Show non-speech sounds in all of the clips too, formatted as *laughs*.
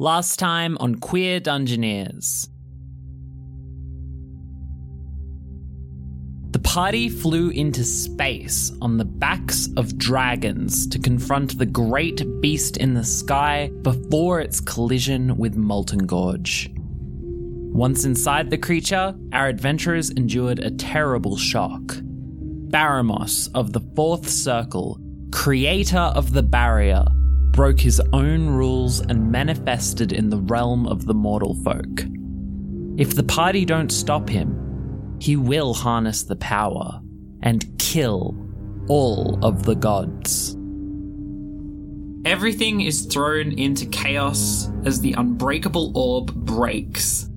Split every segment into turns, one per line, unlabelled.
Last time on Queer Dungeoneers. The party flew into space on the backs of dragons to confront the great beast in the sky before its collision with Molten Gorge. Once inside the creature, our adventurers endured a terrible shock. Baramos of the Fourth Circle, creator of the barrier, broke his own rules and manifested in the realm of the mortal folk. If the party don't stop him, he will harness the power and kill all of the gods. Everything is thrown into chaos as the unbreakable orb breaks,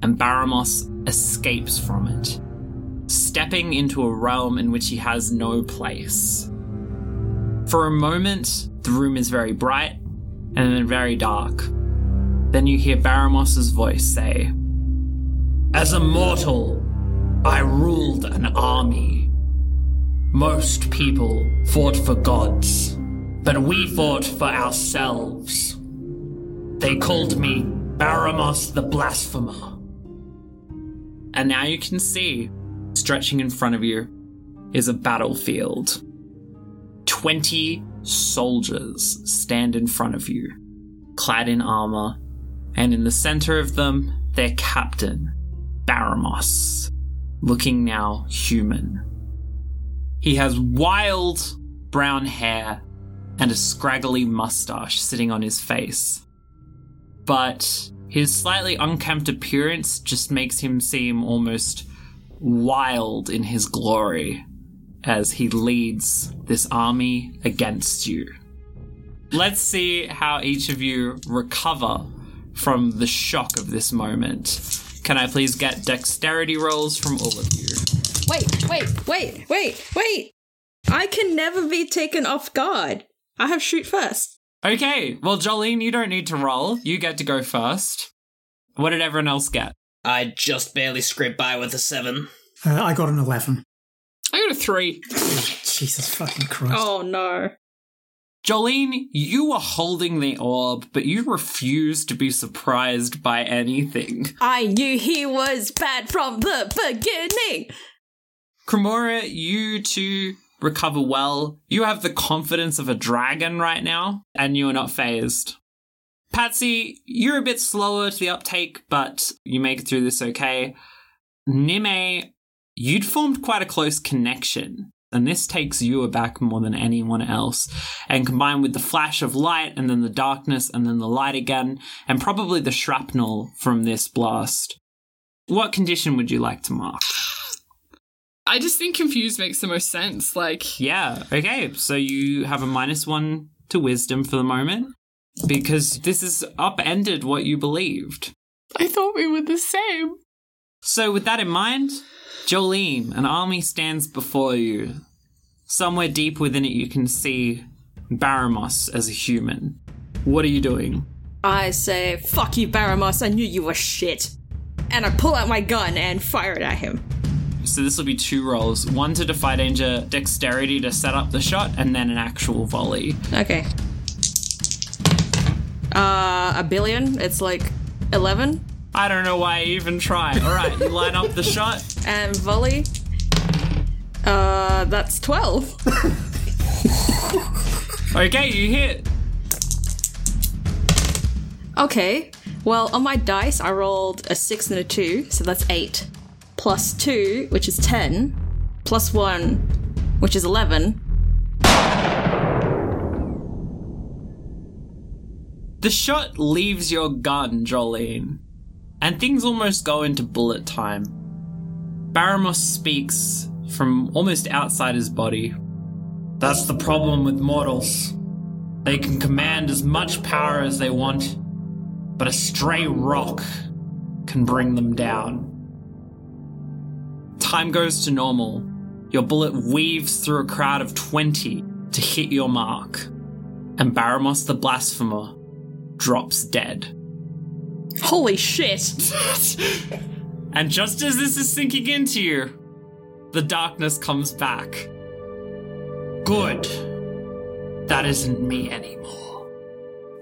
and Baramos escapes from it, stepping into a realm in which he has no place. For a moment, the room is very bright and then very dark. Then you hear Baramos's voice say, As a mortal, I ruled an army. Most people fought for gods, but we fought for ourselves. They called me Baramos the Blasphemer. And now you can see, stretching in front of you, is a battlefield. Twenty soldiers stand in front of you, clad in armor, and in the center of them, their captain, Baramos looking now human. He has wild brown hair and a scraggly mustache sitting on his face. But his slightly unkempt appearance just makes him seem almost wild in his glory as he leads this army against you. Let's see how each of you recover from the shock of this moment. Can I please get dexterity rolls from all of you?
Wait, wait, wait, wait, wait. I can never be taken off guard. I have shoot first.
Okay, well, Jolene, you don't need to roll. You get to go first. What did everyone else get?
I just barely scraped by with a seven.
Uh, I got an 11.
I got a three.
Jesus fucking Christ.
Oh no.
Jolene, you were holding the orb, but you refused to be surprised by anything.
I knew he was bad from the beginning.
Cremora, you too recover well. You have the confidence of a dragon right now, and you are not fazed. Patsy, you're a bit slower to the uptake, but you make it through this okay. Nime, you'd formed quite a close connection. And this takes you aback more than anyone else. And combined with the flash of light and then the darkness and then the light again, and probably the shrapnel from this blast, what condition would you like to mark?
I just think confused makes the most sense. Like,
Yeah, okay. So you have a minus one to wisdom for the moment because this has upended what you believed.
I thought we were the same.
So, with that in mind, Jolene, an army stands before you. Somewhere deep within it, you can see Baramos as a human. What are you doing?
I say, fuck you, Baramos, I knew you were shit. And I pull out my gun and fire it at him.
So, this will be two rolls one to defy danger, dexterity to set up the shot, and then an actual volley.
Okay. Uh, a billion? It's like 11.
I don't know why I even try. All right, you line up the shot. *laughs*
And volley? Uh, that's 12. *laughs*
Okay, you hit.
Okay. Well, on my dice, I rolled a 6 and a 2, so that's 8. Plus 2, which is 10. Plus 1, which is 11.
The shot leaves your gun, Jolene, and things almost go into bullet time. Baramos speaks from almost outside his body. That's the problem with mortals. They can command as much power as they want, but a stray rock can bring them down. Time goes to normal. Your bullet weaves through a crowd of 20 to hit your mark, and Baramos the Blasphemer drops dead.
Holy shit! *laughs*
And just as this is sinking into you, the darkness comes back. Good. That isn't me anymore.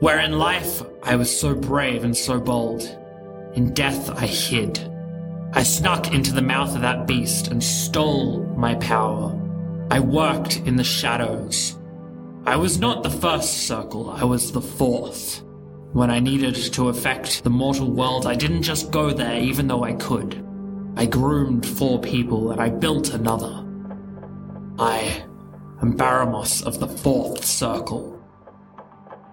Where in life I was so brave and so bold, in death I hid. I snuck into the mouth of that beast and stole my power. I worked in the shadows. I was not the first circle, I was the fourth. When I needed to affect the mortal world, I didn't just go there even though I could. I groomed four people and I built another. I am Baramos of the fourth circle.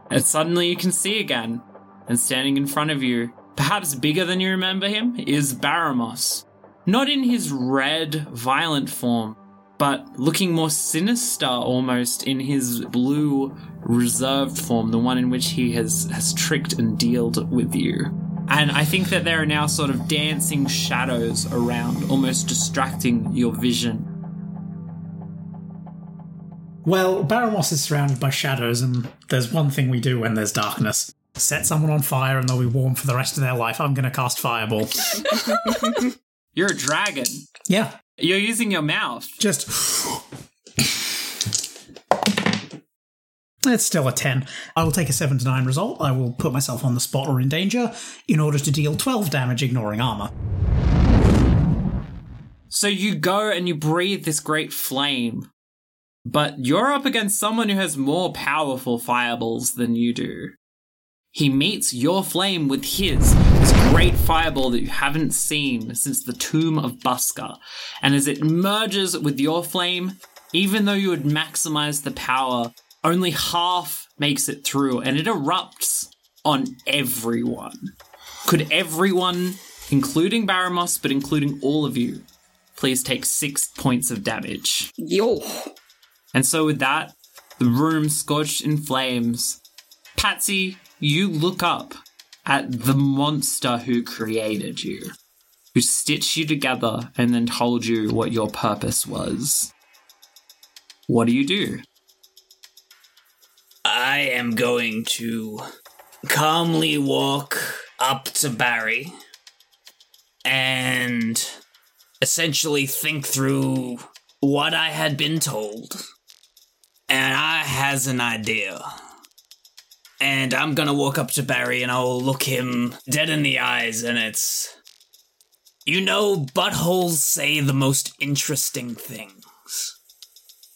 And suddenly you can see again, and standing in front of you, perhaps bigger than you remember him, is Baramos. Not in his red, violent form, but looking more sinister almost in his blue, reserved form, the one in which he has, has tricked and dealed with you. And I think that there are now sort of dancing shadows around, almost distracting your vision.
Well, Baramos is surrounded by shadows, and there's one thing we do when there's darkness. Set someone on fire and they'll be warm for the rest of their life. I'm going to cast Fireball. *laughs*
You're a dragon.
yeah,
You're using your mouth.
just. It's still a 10. I will take a 7 to 9 result. I will put myself on the spot or in danger in order to deal 12 damage, ignoring armor.
So you go and you breathe this great flame, but you're up against someone who has more powerful fireballs than you do. He meets your flame with his, great fireball that you haven't seen since the tomb of Busker. And as it merges with your flame, even though you had maximized the power, only half makes it through and it erupts on everyone. Could everyone, including Baramos, but including all of you, please take six points of damage?
Yo.
And so, with that, the room scorched in flames. Patsy, you look up at the monster who created you, who stitched you together and then told you what your purpose was. What do you do?
I am going to calmly walk up to Barry and essentially think through what I had been told. And I has an idea. And I'm gonna walk up to Barry and I'll look him dead in the eyes and it's You know, buttholes say the most interesting things.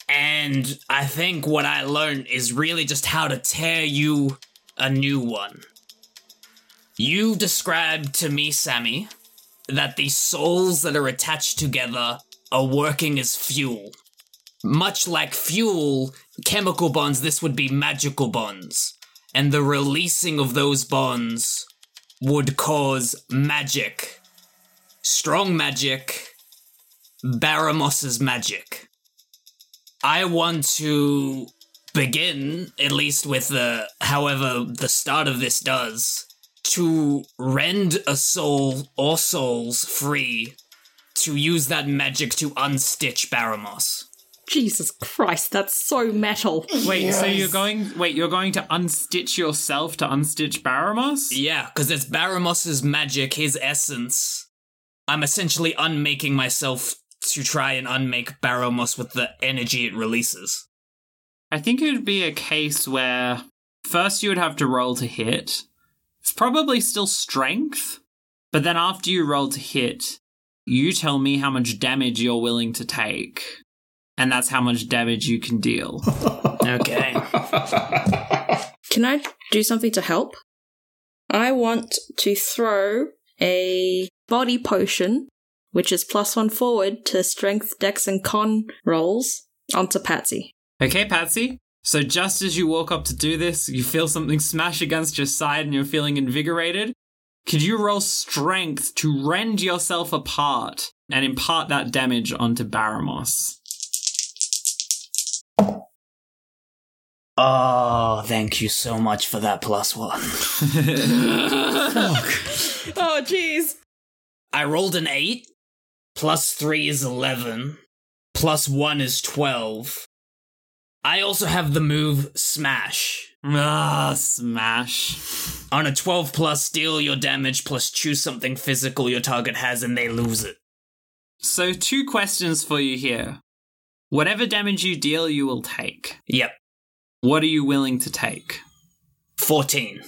And I think what I learned is really just how to tear you a new one. You described to me, Sammy, that the souls that are attached together are working as fuel. Much like fuel, chemical bonds, this would be magical bonds. And the releasing of those bonds would cause magic. Strong magic. Baramos's magic. I want to begin, at least with the, however, the start of this does, to rend a soul or souls free to use that magic to unstitch Baramos.
Jesus Christ, that's so metal.
Wait, so you're going wait, you're going to unstitch yourself to unstitch Baramos?
Yeah, because it's Baramos's magic, his essence. I'm essentially unmaking myself to try and unmake Baramos with the energy it releases.
I think it would be a case where first you would have to roll to hit. It's probably still strength, but then after you roll to hit, you tell me how much damage you're willing to take. And that's how much damage you can deal. *laughs*
Okay.
Can I do something to help? I want to throw a body potion, which is plus one forward to strength, dex, and con rolls, onto Patsy.
Okay, Patsy. So just as you walk up to do this, you feel something smash against your side and you're feeling invigorated. Could you roll strength to rend yourself apart and impart that damage onto Baramos?
Oh, thank you so much for that plus one. *laughs*
Oh, jeez.
I rolled an 8. Plus 3 is 11. Plus 1 is 12. I also have the move Smash.
Ah, smash.
On a 12 plus, deal your damage plus choose something physical your target has and they lose it.
So, two questions for you here. Whatever damage you deal, you will take.
Yep.
What are you willing to take?
14.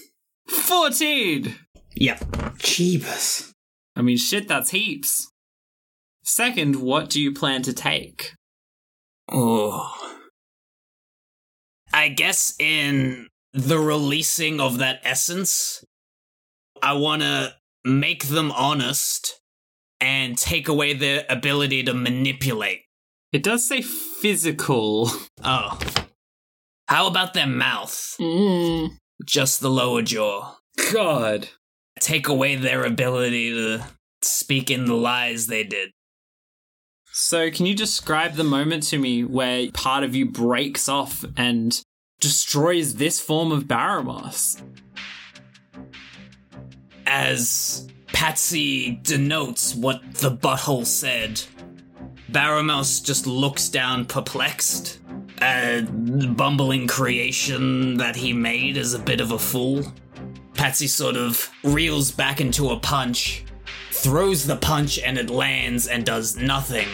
14!
Yep.
Jeebus.
I mean, shit, that's heaps. Second, what do you plan to take?
Oh. I guess in the releasing of that essence, I want to make them honest and take away their ability to manipulate.
It does say physical.
Oh. How about their mouth?
Mm.
Just the lower jaw.
God.
Take away their ability to speak in the lies they did.
So, can you describe the moment to me where part of you breaks off and destroys this form of Baramos?
As Patsy denotes what the butthole said, Baramos just looks down perplexed. A bumbling creation that he made is a bit of a fool. Patsy sort of reels back into a punch, throws the punch, and it lands and does nothing.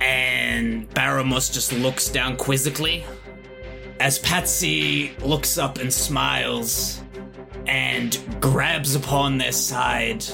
And Baramos just looks down quizzically. As Patsy looks up and smiles and grabs upon their side,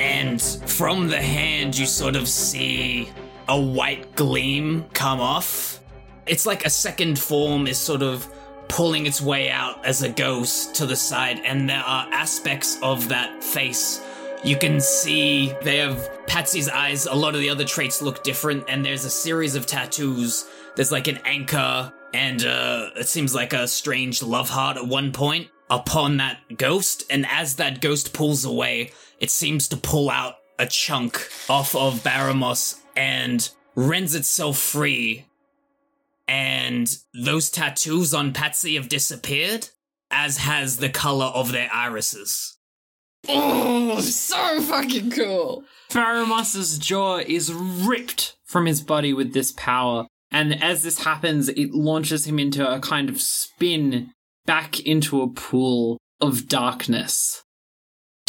and from the hand, you sort of see a white gleam come off. It's like a second form is sort of pulling its way out as a ghost to the side, and there are aspects of that face. You can see they have Patsy's eyes. A lot of the other traits look different, and there's a series of tattoos. There's like an anchor, and uh, it seems like a strange love heart at one point upon that ghost. And as that ghost pulls away, it seems to pull out a chunk off of Baramos and rends itself free. And those tattoos on Patsy have disappeared, as has the color of their irises.
Oh, so fucking cool.
Baramos's jaw is ripped from his body with this power, and as this happens, it launches him into a kind of spin back into a pool of darkness.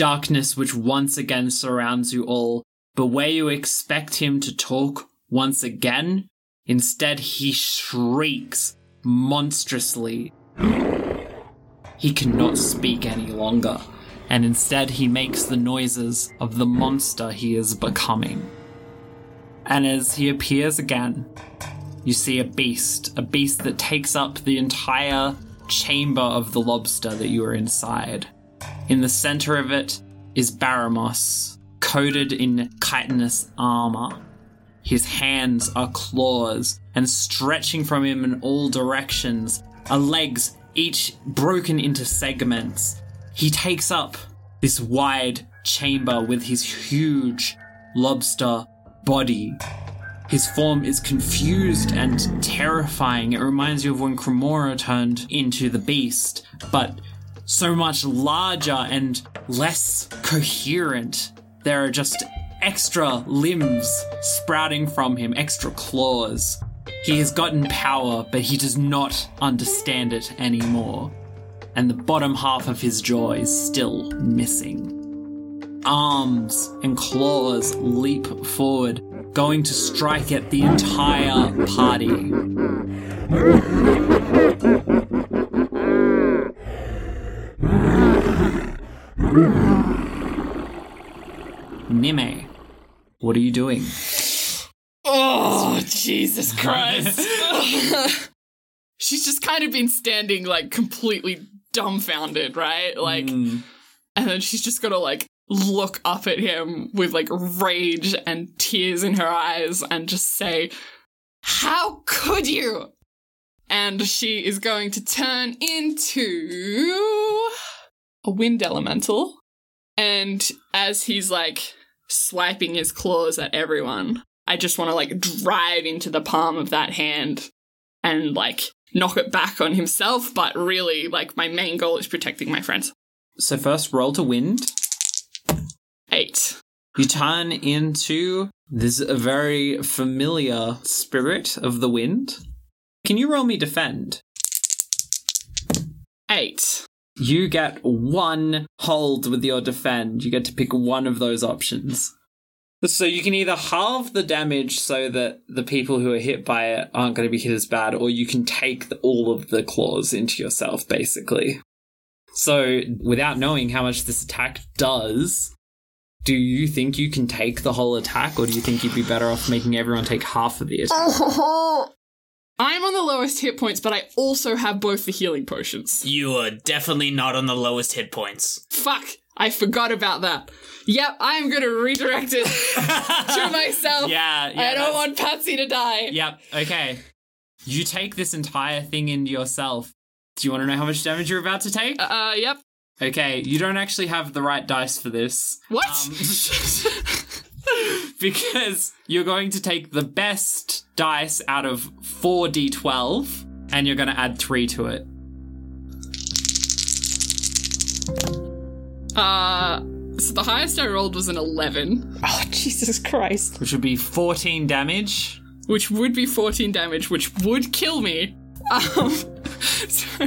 Darkness which once again surrounds you all, but where you expect him to talk once again, instead he shrieks monstrously. He cannot speak any longer, and instead he makes the noises of the monster he is becoming. And as he appears again, you see a beast, a beast that takes up the entire chamber of the lobster that you are inside. In the center of it is Baramos, coated in chitinous armor. His hands are claws, and stretching from him in all directions are legs, each broken into segments. He takes up this wide chamber with his huge lobster body. His form is confused and terrifying. It reminds you of when Cremora turned into the beast, but so much larger and less coherent. There are just extra limbs sprouting from him, extra claws. He has gotten power, but he does not understand it anymore. And the bottom half of his jaw is still missing. Arms and claws leap forward, going to strike at the entire party. Nime, what are you doing?
Oh, Jesus Christ. *laughs* She's just kind of been standing like completely dumbfounded, right? Like,
Mm.
and then she's just gonna like look up at him with like rage and tears in her eyes and just say, How could you? And she is going to turn into a wind elemental. And as he's like swiping his claws at everyone, I just want to like drive into the palm of that hand and like knock it back on himself. But really, like, my main goal is protecting my friends.
So first, roll to wind.
Eight.
You turn into this a very familiar spirit of the wind. Can you roll me defend?
Eight.
You get one hold with your defend. You get to pick one of those options. So you can either halve the damage so that the people who are hit by it aren't going to be hit as bad, or you can take the, all of the claws into yourself, basically. So, without knowing how much this attack does, do you think you can take the whole attack, or do you think you'd be better off making everyone take half of the attack? *laughs*
I'm on the lowest hit points, but I also have both the healing potions.
You are definitely not on the lowest hit points.
Fuck! I forgot about that. Yep, I am gonna redirect it *laughs* to myself.
Yeah, yeah.
I don't
that's-
want Patsy to die.
Yep, okay. You take this entire thing into yourself. Do you want to know how much damage you're about to take?
Uh, yep.
Okay, you don't actually have the right dice for this.
What?
Um, *laughs* *laughs* *laughs* because you're going to take the best dice out of 4d12 and you're going to add 3 to it.
uh, so the highest I rolled was an 11,
Oh, *laughs* Jesus Christ.
Which would be 14 damage.
which would be 14 damage, which would kill me. Um, *laughs* so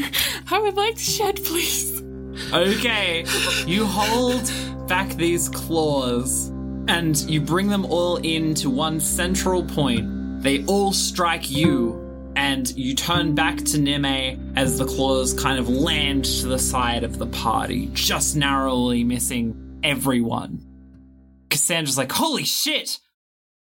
I would like to shed, please.
Okay, you hold back these claws and you bring them all into one central point. They all strike you, and you turn back to Nime as the claws kind of land to the side of the party, just narrowly missing everyone. Cassandra's like, Holy shit!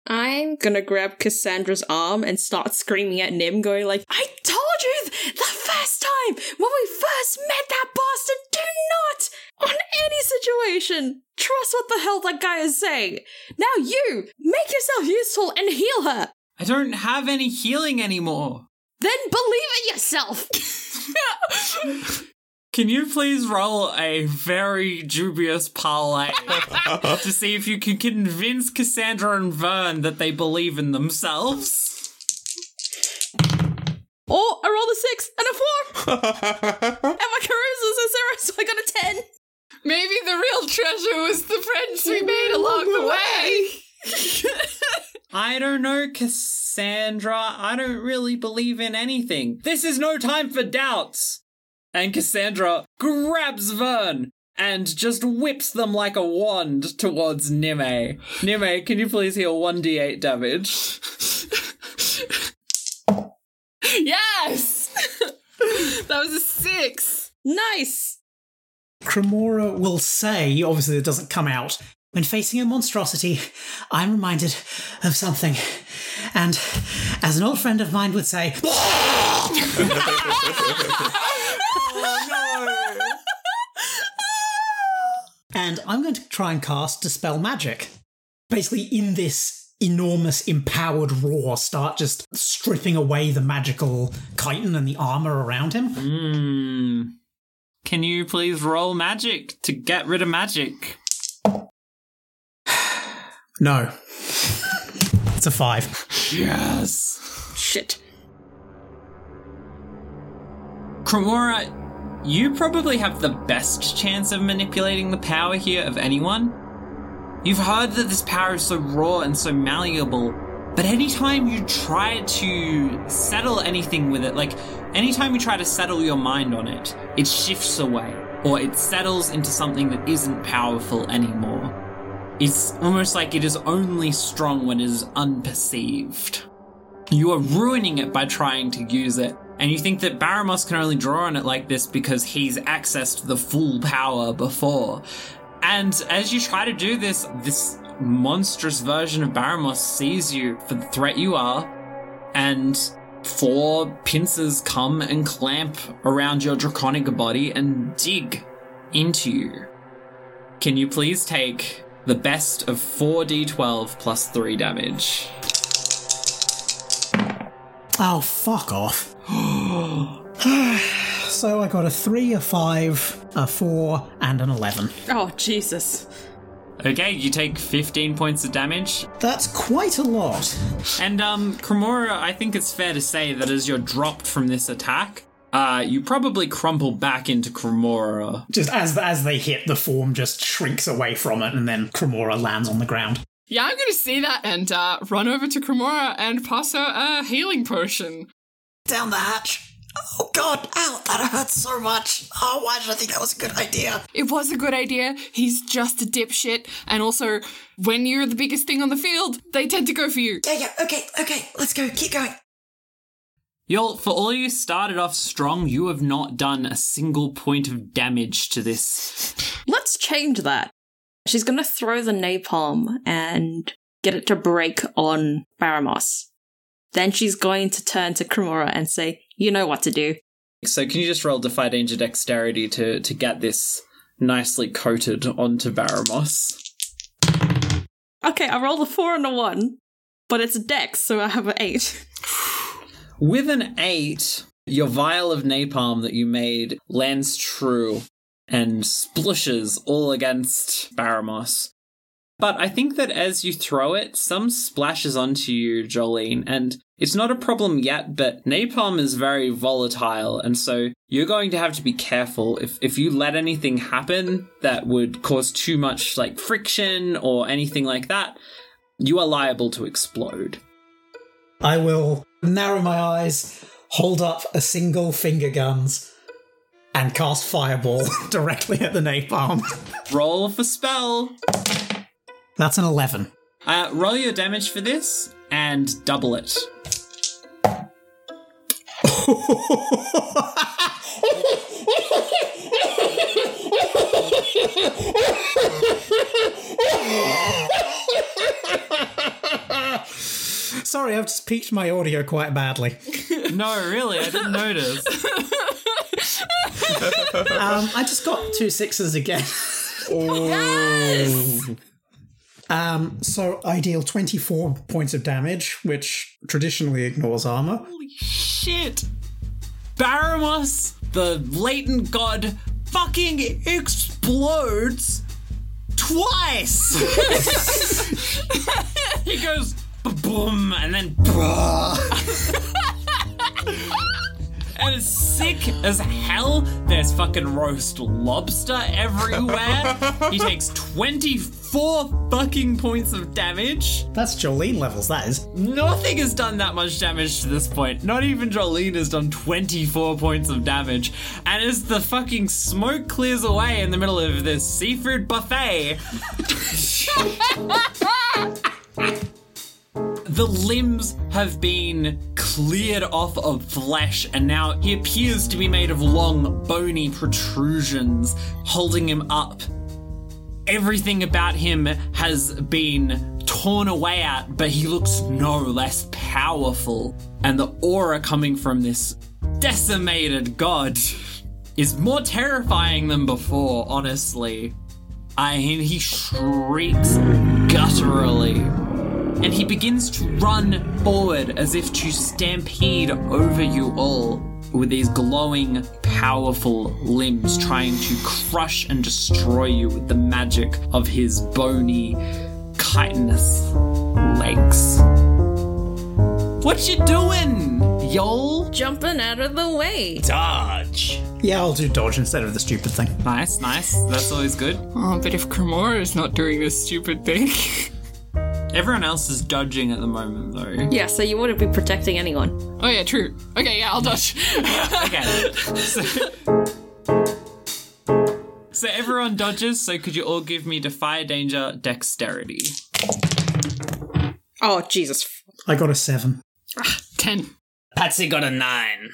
I'm gonna grab Cassandra's arm and start screaming at Nim, going like, I told you th- the first time when we first met that bastard, do not, on any situation, trust what the hell that guy is saying. Now you, make yourself useful and heal her.
I don't have any healing anymore.
Then believe in yourself. *laughs*
Can you please roll a very dubious parlay *laughs* to see if you can convince Cassandra and Vern that they believe in themselves?
Oh, I rolled a six and a four. *laughs* and my charisma's a zero, so I got a ten.
Maybe the real treasure was the friends we made along the way. *laughs*
I don't know, Cassandra. I don't really believe in anything. This is no time for doubts. And Cassandra grabs Vern and just whips them like a wand towards Nime. Nime, can you please heal 1d8 damage?
yes! *laughs* that was a six.
Nice.
Cremora will say, obviously it doesn't come out, when facing a monstrosity, I'm reminded of something. And as an old friend of mine would say, *laughs* and I'm going to try and cast Dispel Magic. Basically, in this enormous empowered roar, start just stripping away the magical chitin and the armor around him.
Hmm. Can you please roll magic to get rid of magic? *sighs*
No. it's a five.
Yes.
Shit.
Cremora, you probably have the best chance of manipulating the power here of anyone. You've heard that this power is so raw and so malleable, but anytime you try to settle anything with it, like anytime you try to settle your mind on it, it shifts away, or it settles into something that isn't powerful anymore. It's almost like it is only strong when it is unperceived. You are ruining it by trying to use it, and you think that Baramos can only draw on it like this because he's accessed the full power before. And as you try to do this, this monstrous version of Baramos sees you for the threat you are, and four pincers come and clamp around your draconic body and dig into you. Can you please take the best of 4d12 plus 3 damage?
Oh, fuck off. *gasps* so I got a three, a five, a four, and an 11.
Oh, Jesus.
Okay, you take 15 points of damage.
That's quite a lot.
And, um, Cremora, I think it's fair to say that as you're dropped from this attack, uh, you probably crumple back into Cremora.
Just as as they hit, the form just shrinks away from it, and then Cremora lands on the ground.
Yeah, I'm gonna see that and uh, run over to Cremora and pass her a healing potion.
Down the hatch. Oh god, ow, that hurts so much. Oh, why did I think that was a good idea?
It was a good idea. He's just a dipshit. And also, when you're the biggest thing on the field, they tend to go for you.
Yeah, yeah, okay, okay, let's go, keep going.
You'll, for all you started off strong, you have not done a single point of damage to this.
Let's change that. She's gonna throw the napalm and get it to break on Baramos. Then she's going to turn to Cremora and say, You know what to do.
So can you just roll Defy Danger Dexterity to, to get this nicely coated onto Baramos?
Okay, I rolled a four and a one, but it's a dex, so I have an eight. *sighs*
With an eight, your vial of napalm that you made lands true and splushes all against Baramos. But I think that as you throw it, some splashes onto you, Jolene, and it's not a problem yet, but napalm is very volatile, and so you're going to have to be careful. If if you let anything happen that would cause too much like friction or anything like that, you are liable to explode.
I will narrow my eyes, hold up a single finger guns, and cast fireball *laughs* directly at the napalm.
Roll for spell.
That's an 11.
Uh, roll your damage for this and double it.
Sorry, I've just peaked my audio quite badly.
No, really, I didn't notice.
Um, I just got two sixes again. Um, so I deal 24 points of damage, which traditionally ignores armor.
Holy shit! Baramos, the latent god, fucking explodes twice! *laughs* he goes boom and then *laughs* *laughs* and it's sick as hell. There's fucking roast lobster everywhere. *laughs* he takes 24 fucking points of damage.
That's Jolene levels, that is.
Nothing has done that much damage to this point. Not even Jolene has done 24 points of damage. And as the fucking smoke clears away in the middle of this seafood buffet, *laughs* the limbs have been cleared off of flesh, and now he appears to be made of long, bony protrusions holding him up. Everything about him has been torn away at, but he looks no less powerful. And the aura coming from this decimated god is more terrifying than before, honestly. I mean, he shrieks gutturally and he begins to run forward as if to stampede over you all with these glowing, powerful limbs trying to crush and destroy you with the magic of his bony, chitinous legs. What you doing, y'all?
Jumping out of the way.
Dodge.
Yeah, I'll do dodge instead of the stupid thing.
Nice, nice. That's always good.
Oh, but if Cremora is not doing this stupid thing. *laughs*
Everyone else is dodging at the moment, though.
Yeah, so you wouldn't be protecting anyone.
oh, yeah, true. Okay, yeah, I'll dodge. *laughs*
Okay. So, so everyone dodges, so could you all give me Defy Danger Dexterity?
Oh, Jesus.
I got a 7.
10.
Patsy got a nine.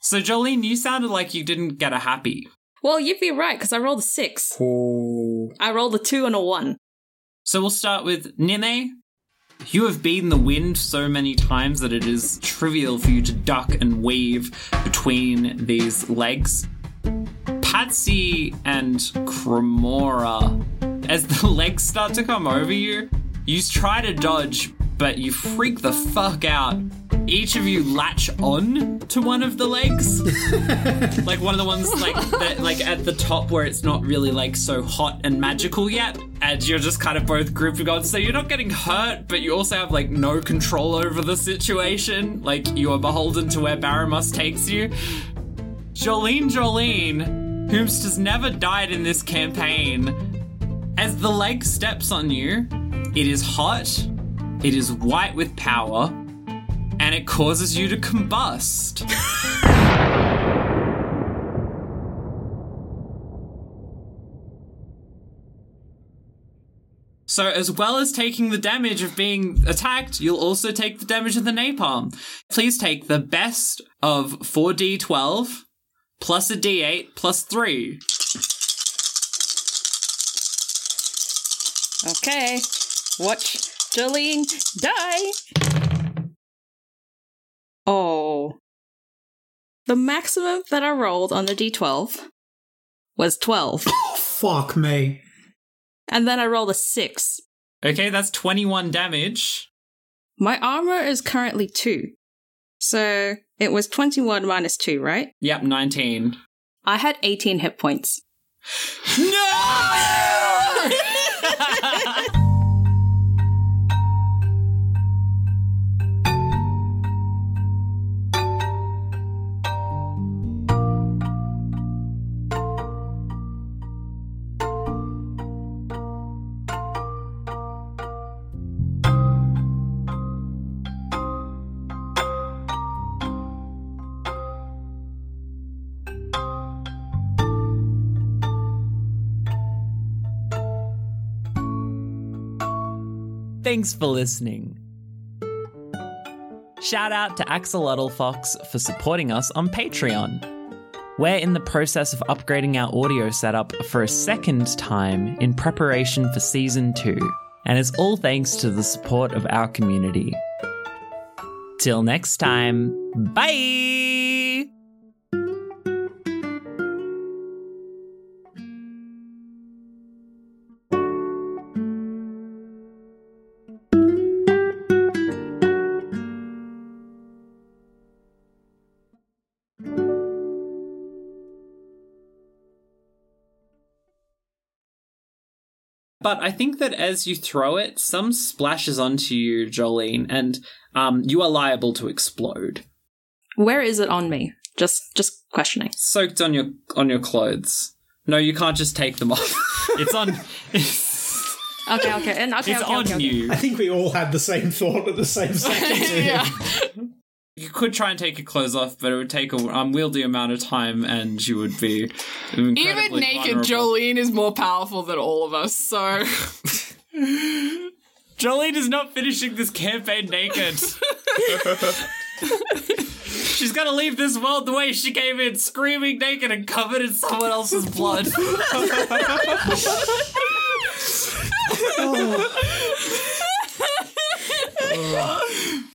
So Jolene, you sounded like you didn't get a happy.
Well, you'd be right, because I rolled a six. I rolled a two and a one.
So we'll start with Nene. You have beaten the wind so many times that it is trivial for you to duck and weave between these legs. Patsy and Cremora, as the *laughs* legs start to come over you, you try to dodge, but you freak the fuck out. Each of you latch on to one of the legs, *laughs* like one of the ones like that, like at the top where it's not really like so hot and magical yet, and you're just kind of both grouped on. So you're not getting hurt, but you also have like no control over the situation. Like you are beholden to where Baramos takes you. Jolene, Jolene, whomst never died in this campaign, as the leg steps on you, it is hot, it is white with power, and it causes you to combust. *laughs* So, as well as taking the damage of being attacked, you'll also take the damage of the napalm. Please take the best of 4d12 plus a d8 plus 3.
Okay. Watch Jolene die. Oh. The maximum that I rolled on the d12 was 12. *laughs*
Fuck me.
and then I rolled a 6.
Okay, that's 21 damage.
My armor is currently 2. So it was 21 minus 2, right?
Yep, 19.
I had 18 hit points.
No! Thanks for listening. Shout out to Axolotl Fox for supporting us on Patreon. We're in the process of upgrading our audio setup for a second time in preparation for season 2, and it's all thanks to the support of our community. Till next time, bye! But I think that as you throw it, some splashes onto you, Jolene, and um, you are liable to explode.
Where is it on me? Just just questioning.
Soaked on your on your clothes. No, you can't just take them off. *laughs* it's on. It's, *laughs*
Okay, okay. And okay,
it's
okay,
on
okay, okay.
you.
I think we all had the same thought at the same second. *laughs*
yeah.
You could try and take your clothes off, but it would take a um, unwieldy amount of time, and you would be
Even naked,
vulnerable.
Jolene is more powerful than all of us, so. *laughs*
Jolene is not finishing this campaign naked. *laughs* She's gonna leave this world the way she came in, screaming naked and covered in someone else's blood. *laughs* Oh.